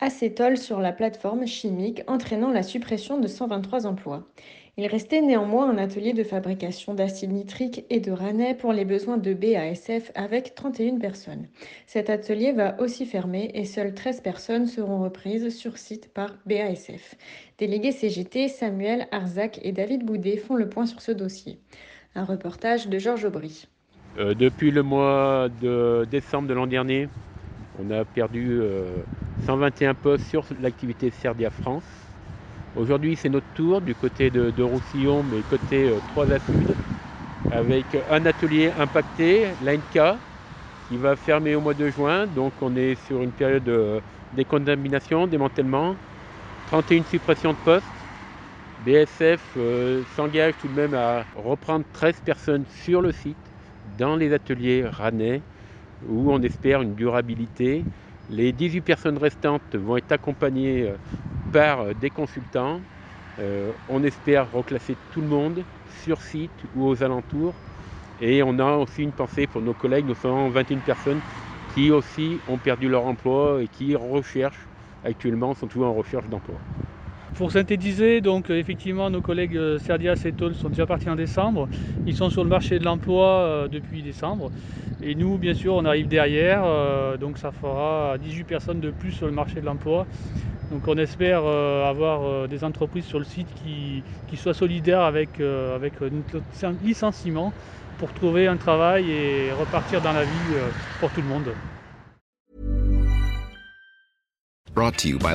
acétol sur la plateforme chimique, entraînant la suppression de 123 emplois. Il restait néanmoins un atelier de fabrication d'acide nitrique et de ranais pour les besoins de BASF avec 31 personnes. Cet atelier va aussi fermer et seules 13 personnes seront reprises sur site par BASF. Délégués CGT, Samuel Arzac et David Boudet font le point sur ce dossier. Un reportage de Georges Aubry. Euh, depuis le mois de décembre de l'an dernier, on a perdu euh, 121 postes sur l'activité Cerdia France. Aujourd'hui, c'est notre tour du côté de, Roussillon, mais côté euh, 3 à Sud, avec un atelier impacté, l'ANK, qui va fermer au mois de juin. Donc, on est sur une période de décontamination, démantèlement, 31 suppressions de postes. BSF euh, s'engage tout de même à reprendre 13 personnes sur le site, dans les ateliers Ranais, où on espère une durabilité. Les 18 personnes restantes vont être accompagnées euh, par des consultants. Euh, on espère reclasser tout le monde sur site ou aux alentours. Et on a aussi une pensée pour nos collègues, nos 121 personnes qui aussi ont perdu leur emploi et qui recherchent actuellement, sont toujours en recherche d'emploi. Pour synthétiser, donc effectivement nos collègues euh, Serdia Cetol sont déjà partis en décembre. Ils sont sur le marché de l'emploi euh, depuis décembre. Et nous, bien sûr, on arrive derrière. euh, donc ça fera 18 personnes de plus sur le marché de l'emploi. Donc on espère euh, avoir euh, des entreprises sur le site qui, qui soient solidaires avec, euh, avec notre licenciement pour trouver un travail et repartir dans la vie euh, pour tout le monde. Brought to you by.